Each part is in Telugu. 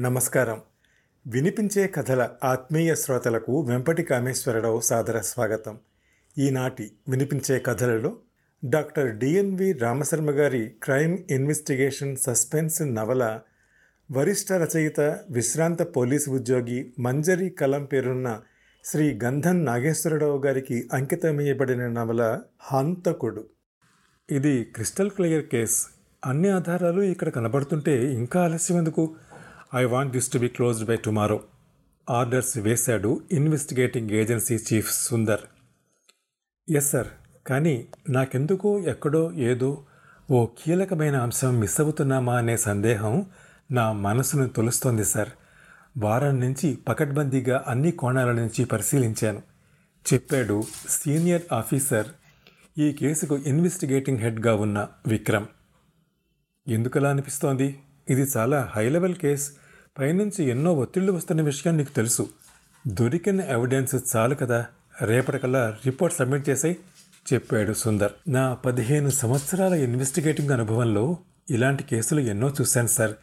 నమస్కారం. వినిపించే కథల ఆత్మీయ శ్రోతలకు వెంపటి కామేశ్వరరావు సాదర స్వాగతం. ఈనాటి వినిపించే కథలలో డాక్టర్ డిఎన్వి రామశర్మ గారి క్రైమ్ ఇన్వెస్టిగేషన్ సస్పెన్స్ నవల వరిష్ఠ రచయిత విశ్రాంత పోలీసు ఉద్యోగి మంజరి కలం పేరున్న శ్రీ గంధన్ నాగేశ్వరరావు గారికి అంకితమయ్యబడిన నవల హంతకుడు. ఇది క్రిస్టల్ క్లియర్ కేస్. అన్ని ఆధారాలు ఇక్కడ కనబడుతుంటే ఇంకా ఆలస్యం ఎందుకు? I want this to be closed by tomorrow orders వేశాడు investigating agency chief Sundar. Yes sir కానీ నాకెందుకో ఎక్కడో ఏదో ఓ కీలకమైన అంశం మిస్ అవుతున్నామా అనే సందేహం నా మనసును తొలుస్తోంది సార్ వారం నుంచి పకడ్బందీగా అన్ని కోణాల నుంచి పరిశీలించాను. చెప్పాడు సీనియర్ ఆఫీసర్ ఈ కేసుకు ఇన్వెస్టిగేటింగ్ హెడ్గా ఉన్న విక్రమ్. ఎందుకలా అనిపిస్తోంది? ఇది చాలా హై లెవెల్ కేస్ పైనుంచి ఎన్నో ఒత్తిళ్ళు వస్తున్న విషయం నీకు తెలుసు. దొరికిన ఎవిడెన్స్ చాలు కదా. రేపటికల్లా రిపోర్ట్ సబ్మిట్ చేసి చెప్పాడు సుందర్. నా పదిహేను సంవత్సరాల ఇన్వెస్టిగేటింగ్ అనుభవంలో ఇలాంటి కేసులు ఎన్నో చూశాను సార్.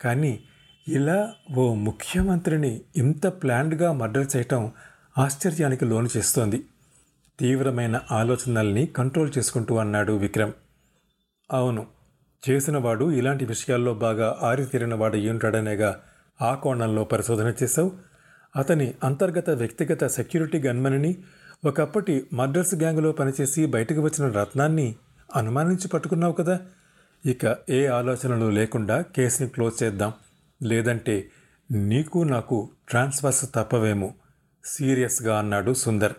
కానీ ఇలా ఓ ముఖ్యమంత్రిని ఇంత ప్లాన్డ్గా మర్డర్ చేయటం ఆశ్చర్యానికి లోను చేస్తోంది. తీవ్రమైన ఆలోచనల్ని కంట్రోల్ చేసుకుంటూ అన్నాడు విక్రమ్. అవును చేసినవాడు ఇలాంటి విషయాల్లో బాగా ఆరితీరిన వాడు ఉంటాడనేగా ఆ కోణంలో పరిశోధన చేశావు. అతని అంతర్గత వ్యక్తిగత సెక్యూరిటీ గన్మని ఒకప్పటి మర్డర్స్ గ్యాంగ్లో పనిచేసి బయటకు వచ్చిన రత్నాన్ని అనుమానించి పట్టుకున్నావు కదా. ఇక ఏ ఆలోచనలు లేకుండా కేసుని క్లోజ్ చేద్దాం. లేదంటే నీకు నాకు ట్రాన్స్ఫర్స్ తప్పవేమో. సీరియస్గా అన్నాడు సుందర్.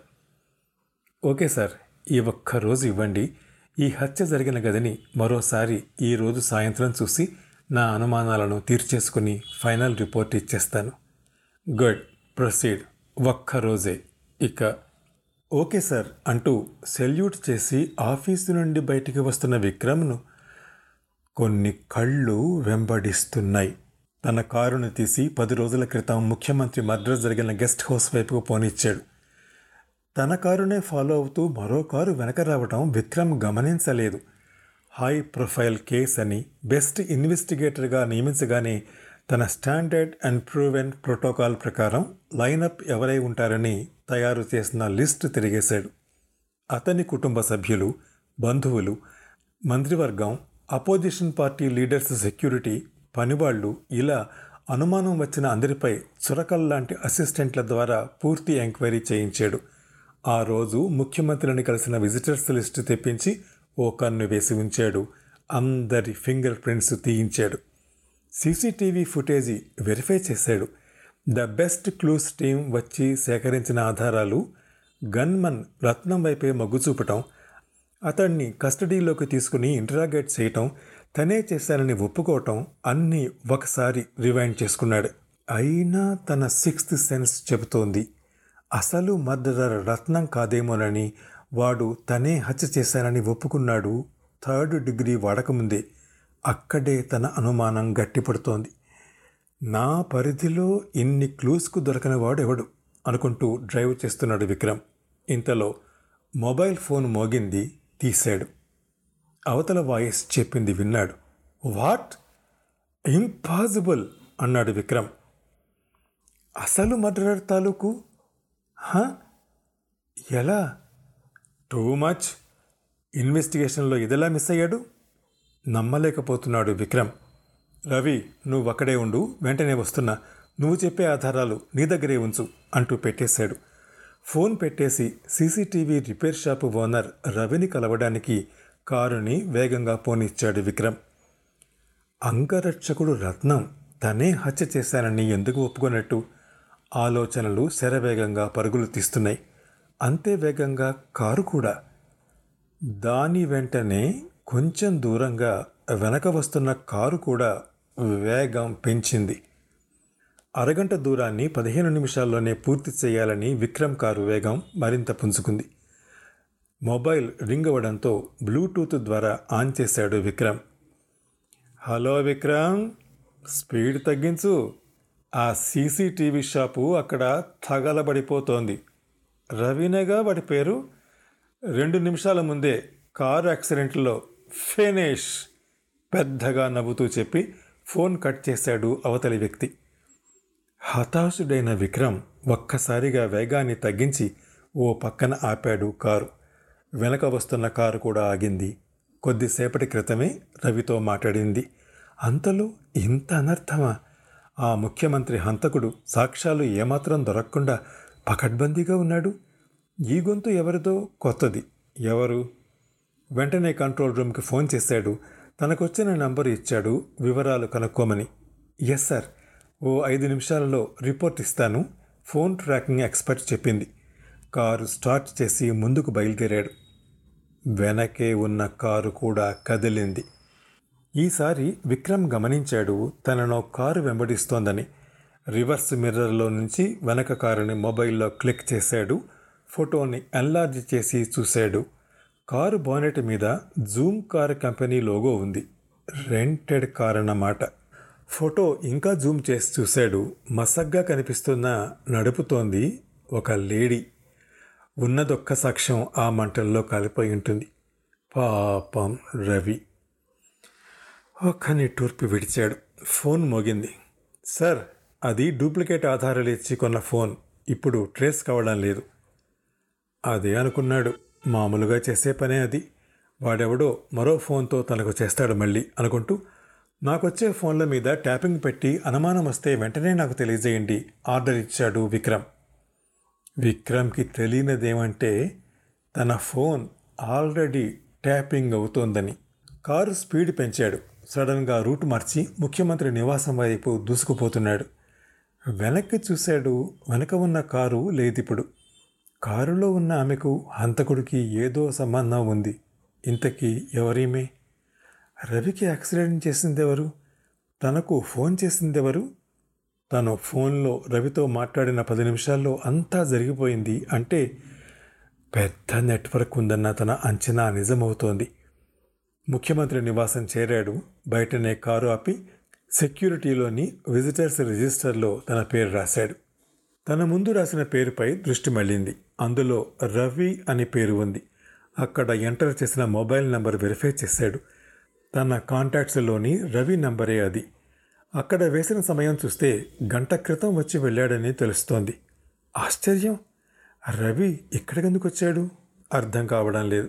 ఓకే సార్ ఈ ఒక్క రోజు ఇవ్వండి. ఈ హత్య జరిగిన గదిని మరోసారి ఈ రోజు సాయంత్రం చూసి నా అనుమానాలను తీర్చేసుకుని ఫైనల్ రిపోర్ట్ ఇచ్చేస్తాను. గుడ్. ప్రొసీడ్. ఒక్క రోజే ఇక ఓకే సార్ అంటూ సెల్యూట్ చేసి ఆఫీసు నుండి బయటికి వస్తున్న విక్రమ్ను కొన్ని కళ్ళు వెంబడిస్తున్నాయి. తన కారును తీసి పది రోజుల క్రితం ముఖ్యమంత్రి మద్రాస్ జరిగిన గెస్ట్ హౌస్ వైపుకు పోనిచ్చాడు. తన కారునే ఫాలో అవుతూ మరో కారు వెనక రావడం విక్రమ్ గమనించలేదు. హై ప్రొఫైల్ కేస్ అని బెస్ట్ ఇన్వెస్టిగేటర్గా నియమించగానే తన స్టాండర్డ్ అండ్ ప్రూవెన్ ప్రోటోకాల్ ప్రకారం లైనప్ ఎవరై ఉంటారని తయారు చేసిన లిస్టు తిరిగేశాడు. అతని కుటుంబ సభ్యులు బంధువులు మంత్రివర్గం అపోజిషన్ పార్టీ లీడర్స్ సెక్యూరిటీ పనివాళ్ళు ఇలా అనుమానం వచ్చిన అందరిపై చురకల్లాంటి అసిస్టెంట్ల ద్వారా పూర్తి ఎంక్వైరీ చేయించాడు. ఆ రోజు ముఖ్యమంత్రిని కలిసిన విజిటర్స్ లిస్టు తెప్పించి ఓ కన్ను వేసి ఉంచాడు. అందరి ఫింగర్ ప్రింట్స్ తీయించాడు. సీసీటీవీ ఫుటేజీ వెరిఫై చేశాడు. ద బెస్ట్ క్లూస్ టీం వచ్చి సేకరించిన ఆధారాలు గన్మన్ రత్నం వైపే మొగ్గు చూపటం అతన్ని కస్టడీలోకి తీసుకుని ఇంటరాగేట్ చేయటం తనే చేశానని ఒప్పుకోవటం అన్నీ ఒకసారి రివైండ్ చేసుకున్నాడు. అయినా తన సిక్స్త్ సెన్స్ చెబుతోంది. అసలు మర్డరర్ రత్నం కాదేమోనని వాడు తనే హత్య చేశానని ఒప్పుకున్నాడు థర్డ్ డిగ్రీ వాడకముందే అక్కడే తన అనుమానం గట్టిపడుతోంది. నా పరిధిలో ఇన్ని క్లూస్కు దొరకని వాడు ఎవడు అనుకుంటూ డ్రైవ్ చేస్తున్నాడు విక్రమ్. ఇంతలో మొబైల్ ఫోన్ మోగింది తీశాడు. అవతల వాయిస్ చెప్పింది విన్నాడు. వాట్? ఇంపాసిబుల్! అన్నాడు విక్రమ్. అసలు మర్డరర్ తాలూకు ఎలా? టూ మచ్ ఇన్వెస్టిగేషన్లో ఇదెలా మిస్ అయ్యాడు? నమ్మలేకపోతున్నాడు విక్రమ్. రవి నువ్వు అక్కడే ఉండు వెంటనే వస్తున్నా. నువ్వు చెప్పే ఆధారాలు నీ దగ్గరే ఉంచు అంటూ పెట్టేశాడు. ఫోన్ పెట్టేసి సీసీటీవీ రిపేర్ షాపు ఓనర్ రవిని కలవడానికి కారుని వేగంగా పోనిచ్చాడు విక్రమ్. అంగరక్షకుడు రత్నం తనే హత్య చేశానని ఎందుకు ఒప్పుకున్నట్టు ఆలోచనలు శరవేగంగా పరుగులు తీస్తున్నాయి. అంతే వేగంగా కారు కూడా. దాని వెంటనే కొంచెం దూరంగా వెనక వస్తున్న కారు కూడా వేగం పెంచింది. అరగంట దూరాన్ని పదిహేను నిమిషాల్లోనే పూర్తి చేయాలని విక్రమ్ కారు వేగం మరింత పుంజుకుంది. మొబైల్ రింగ్ అవ్వడంతో బ్లూటూత్ ద్వారా ఆన్ చేశాడు విక్రమ్. హలో విక్రమ్ స్పీడ్ తగ్గించు. ఆ సీసీటీవీ షాపు అక్కడ తగలబడిపోతోంది. రవీనేగా వాడి పేరు రెండు నిమిషాల ముందే కారు యాక్సిడెంట్లో ఫినిష్ పెద్దగా నవ్వుతూ చెప్పి ఫోన్ కట్ చేశాడు అవతలి వ్యక్తి. హతాశుడైన విక్రమ్ ఒక్కసారిగా వేగాన్ని తగ్గించి ఓ పక్కన ఆపాడు కారు. వెనక వస్తున్న కారు కూడా ఆగింది. కొద్దిసేపటి క్రితమే రవితో మాట్లాడింది. అంతలో ఇంత అనర్థమా? ఆ ముఖ్యమంత్రి హంతకుడు సాక్ష్యాలు ఏమాత్రం దొరకకుండా పకడ్బందీగా ఉన్నాడు? ఈ గొంతు ఎవరిదో కొత్తది. ఎవరు? వెంటనే కంట్రోల్ రూమ్కి ఫోన్ చేశాడు. తనకొచ్చిన నంబర్ ఇచ్చాడు. వివరాలు కనుక్కోమని. Yes sir. ఓ ఐదు నిమిషాలలో రిపోర్ట్ ఇస్తాను. ఫోన్ ట్రాకింగ్ ఎక్స్పర్ట్ చెప్పింది. కారు స్టార్ట్ చేసి ముందుకు బయలుదేరాడు. వెనకే ఉన్న కారు కూడా కదిలింది. ఈసారి విక్రమ్ గమనించాడు తనను కారు వెంబడిస్తోందని. రివర్స్ మిర్రర్లో నుంచి వెనక కారుని మొబైల్లో క్లిక్ చేశాడు ఫోటోని ఎన్లార్జ్ చేసి చూశాడు. కారు బానెట్ మీద జూమ్ కార్ కంపెనీ లోగో ఉంది రెంటెడ్ కార్ అన్నమాట. ఫోటో ఇంకా జూమ్ చేసి చూశాడు మసగ్గా కనిపిస్తున్న నడుపుతోంది ఒక లేడీ. ఉన్నదొక్క సాక్ష్యం ఆ మంటల్లో కాలిపోయి ఉంటుంది. పాపం రవి. ఒక్క నిట్టూర్పు విడిచాడు. ఫోన్ మోగింది. సార్ అది డూప్లికేట్ ఆధారాలు ఇచ్చి కొన్న ఫోన్. ఇప్పుడు ట్రేస్ కావడం లేదు. అదే అనుకున్నాడు. మామూలుగా చేసే పనే అది. వాడెవడో మరో ఫోన్తో తనకు చేస్తాడు మళ్ళీ అనుకుంటూ నాకొచ్చే ఫోన్ల మీద ట్యాపింగ్ పెట్టి అనుమానం వస్తే వెంటనే నాకు తెలియజేయండి. ఆర్డర్ ఇచ్చాడు విక్రమ్. విక్రమ్కి తెలియనిదేమంటే తన ఫోన్ ఆల్రెడీ ట్యాపింగ్ అవుతోందని. కారు స్పీడ్ పెంచాడు. సడన్గా రూట్ మార్చి ముఖ్యమంత్రి నివాసం వైపు దూసుకుపోతున్నాడు. వెనక్కి చూశాడు వెనక ఉన్న కారు లేదిప్పుడు. కారులో ఉన్న ఆమెకు హంతకుడికి ఏదో సంబంధం ఉంది. ఇంతకీ ఎవరీమే? రవికి యాక్సిడెంట్ చేసిందెవరు? తనకు ఫోన్ చేసిందెవరు? తను ఫోన్లో రవితో మాట్లాడిన పది నిమిషాల్లో అంతా జరిగిపోయింది అంటే పెద్ద నెట్వర్క్ ఉందన్న తన అంచనా నిజమవుతోంది. ముఖ్యమంత్రి నివాసం చేరాడు. బయటనే కారు ఆపి సెక్యూరిటీలోని విజిటర్స్ రిజిస్టర్లో తన పేరు రాశాడు. తన ముందు రాసిన పేరుపై దృష్టి మళ్ళింది. అందులో రవి అని పేరు ఉంది. అక్కడ ఎంటర్ చేసిన మొబైల్ నంబర్ వెరిఫై చేశాడు. తన కాంటాక్ట్స్లోని రవి నంబరే అది. అక్కడ వేసిన సమయం చూస్తే గంట క్రితం వచ్చి వెళ్ళాడని తెలుస్తోంది. ఆశ్చర్యం! రవి ఇక్కడికెందుకు వచ్చాడు? అర్థం కావడం లేదు.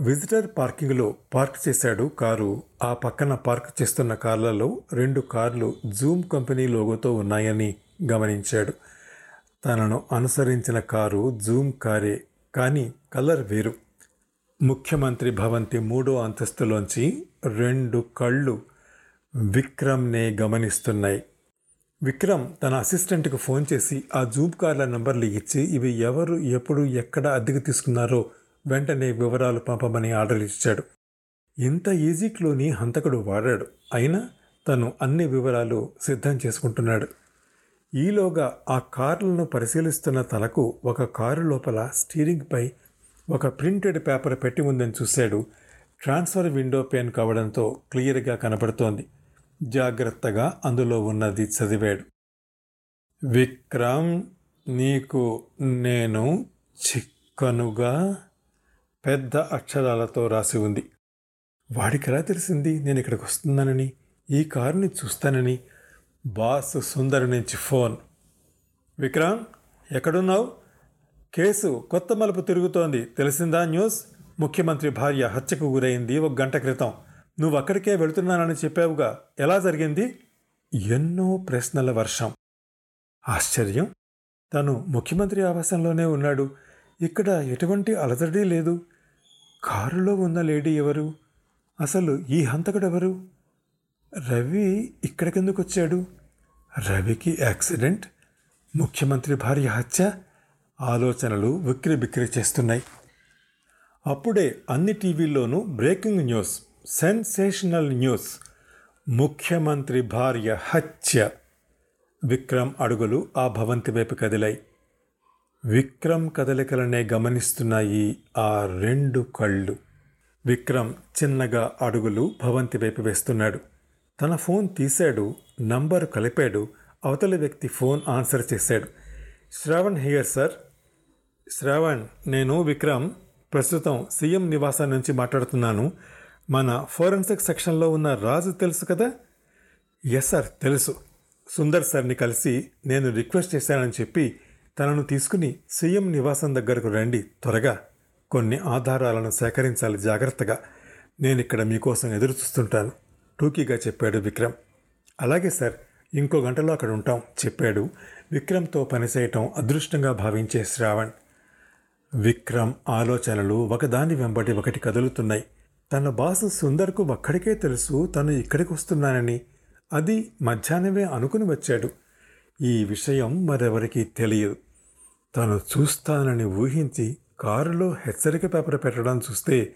విజిటర్ పార్కింగ్లో పార్క్ చేశాడు కారు. ఆ పక్కన పార్క్ చేస్తున్న కార్లలో రెండు కార్లు జూమ్ కంపెనీ లోగోతో ఉన్నాయని గమనించాడు. తనను అనుసరించిన కారు జూమ్ కారే కానీ కలర్ వేరు. ముఖ్యమంత్రి భవంతి మూడో అంతస్తులోంచి రెండు కళ్ళు విక్రమ్నే గమనిస్తున్నాయి. విక్రమ్ తన అసిస్టెంట్కు ఫోన్ చేసి ఆ జూమ్ కార్ల నంబర్లు ఇచ్చి ఇవి ఎవరు ఎప్పుడు ఎక్కడ అద్దెకు తీసుకున్నారో వెంటనే వివరాలు పంపమని ఆర్డర్ ఇచ్చాడు. ఇంత ఈజీ క్లూని హంతకుడు వాడాడు. అయినా తను అన్ని వివరాలు సిద్ధం చేసుకుంటున్నాడు. ఈలోగా ఆ కార్లను పరిశీలిస్తున్న తనకు ఒక కారు లోపల స్టీరింగ్పై ఒక ప్రింటెడ్ పేపర్ పెట్టి ఉందని చూశాడు. ట్రాన్స్ఫర్ విండో పెన్ కావడంతో క్లియర్గా కనబడుతోంది. జాగ్రత్తగా అందులో ఉన్నది చదివాడు. విక్రమ్ నీకు నేను చిక్కనుగా పెద్ద అక్షరాలతో రాసి ఉంది. వాడికి ఎలా తెలిసింది? నేను ఇక్కడికి వస్తున్నానని ఈ కారుని చూస్తానని. బాస్ సుందర్ నుంచి ఫోన్. విక్రమ్ ఎక్కడున్నావు? కేసు కొత్త మలుపు తిరుగుతోంది. తెలిసిందా న్యూస్? ముఖ్యమంత్రి భార్య హత్యకు గురైంది ఒక గంట క్రితం. నువ్వు అక్కడికే వెళుతున్నానని చెప్పావుగా. ఎలా జరిగింది? ఎన్నో ప్రశ్నల వర్షం. ఆశ్చర్యం. తను ముఖ్యమంత్రి ఆవాసంలోనే ఉన్నాడు. ఇక్కడ ఎటువంటి అలజడి లేదు. కారులో ఉన్న లేడీ ఎవరు? అసలు ఈ హంతకుడెవరు? రవి ఇక్కడికెందుకు వచ్చాడు రవికి యాక్సిడెంట్? ముఖ్యమంత్రి భార్య హత్య? ఆలోచనలు విక్రి బిక్రి చేస్తున్నాయి. అప్పుడే అన్ని టీవీల్లోనూ బ్రేకింగ్ న్యూస్ సెన్సేషనల్ న్యూస్ ముఖ్యమంత్రి భార్య హత్య. విక్రమ్ అడుగులు ఆ భవంతి వైపు కదిలాయి. విక్రమ్ కదలికలనే గమనిస్తున్నాయి ఆ రెండు కళ్ళు. విక్రమ్ చిన్నగా అడుగులు భవంతి వైపు వేస్తున్నాడు. తన ఫోన్ తీశాడు నంబరు కలిపాడు అవతలి వ్యక్తి ఫోన్ ఆన్సర్ చేశాడు. Shravan here sir. శ్రావణ్ నేను విక్రమ్. ప్రస్తుతం సీఎం నివాసం నుంచి మాట్లాడుతున్నాను. మన ఫోరెన్సిక్ సెక్షన్లో ఉన్న రాజు తెలుసు కదా? ఎస్ సార్ తెలుసు. సుందర్ సార్ని కలిసి నేను రిక్వెస్ట్ చేశానని చెప్పి తనను తీసుకుని సీఎం నివాసం దగ్గరకు రండి త్వరగా. కొన్ని ఆధారాలను సేకరించాలి జాగ్రత్తగా. నేను ఇక్కడ మీకోసం ఎదురు చూస్తుంటాను టూకీగా చెప్పాడు విక్రమ్. అలాగే సార్ ఇంకో గంటలో అక్కడ ఉంటాం చెప్పాడు. విక్రమ్తో పనిచేయటం అదృష్టంగా భావించే శ్రావణ్. విక్రమ్ ఆలోచనలు ఒకదాని వెంబడి ఒకటి కదులుతున్నాయి. తన బాసు సుందర్కు ఒక్కడికే తెలుసు తను ఇక్కడికి వస్తున్నానని. అది మధ్యాహ్నమే అనుకుని వచ్చాడు. ఈ విషయం మరెవరికి తెలియదు. తను చూస్తానని ఊహించి కారులో హెచ్చరిక పేపర్ పెట్టడం చూస్తే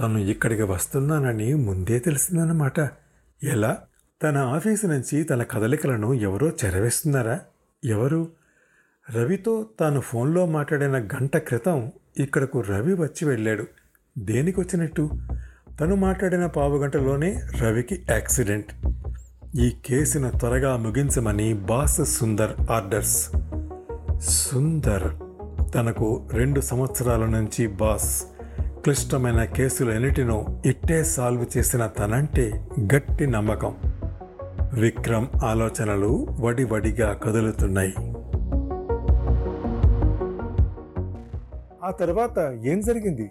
తను ఇక్కడికి వస్తున్నానని ముందే తెలిసిందన్నమాట. ఎలా? తన ఆఫీసు నుంచి తన కదలికలను ఎవరో చెరవేస్తున్నారా? ఎవరు? రవితో తాను ఫోన్లో మాట్లాడిన గంట క్రితం ఇక్కడకు రవి వచ్చి వెళ్ళాడు. దేనికి వచ్చినట్టు తను మాట్లాడిన పావు గంటలోనే రవికి యాక్సిడెంట్. ఈ కేసును త్వరగా ముగించమని బాస్ సుందర్ ఆర్డర్స్. సుందర్ తనకు రెండు సంవత్సరాల నుంచి బాస్ క్లిష్టమైన కేసులన్నిటినో ఇట్టే సాల్వ్ చేసిన తనంటే గట్టి నమ్మకం. విక్రమ్ ఆలోచనలు వడివడిగా కదులుతున్నాయి. ఆ తర్వాత ఏం జరిగింది?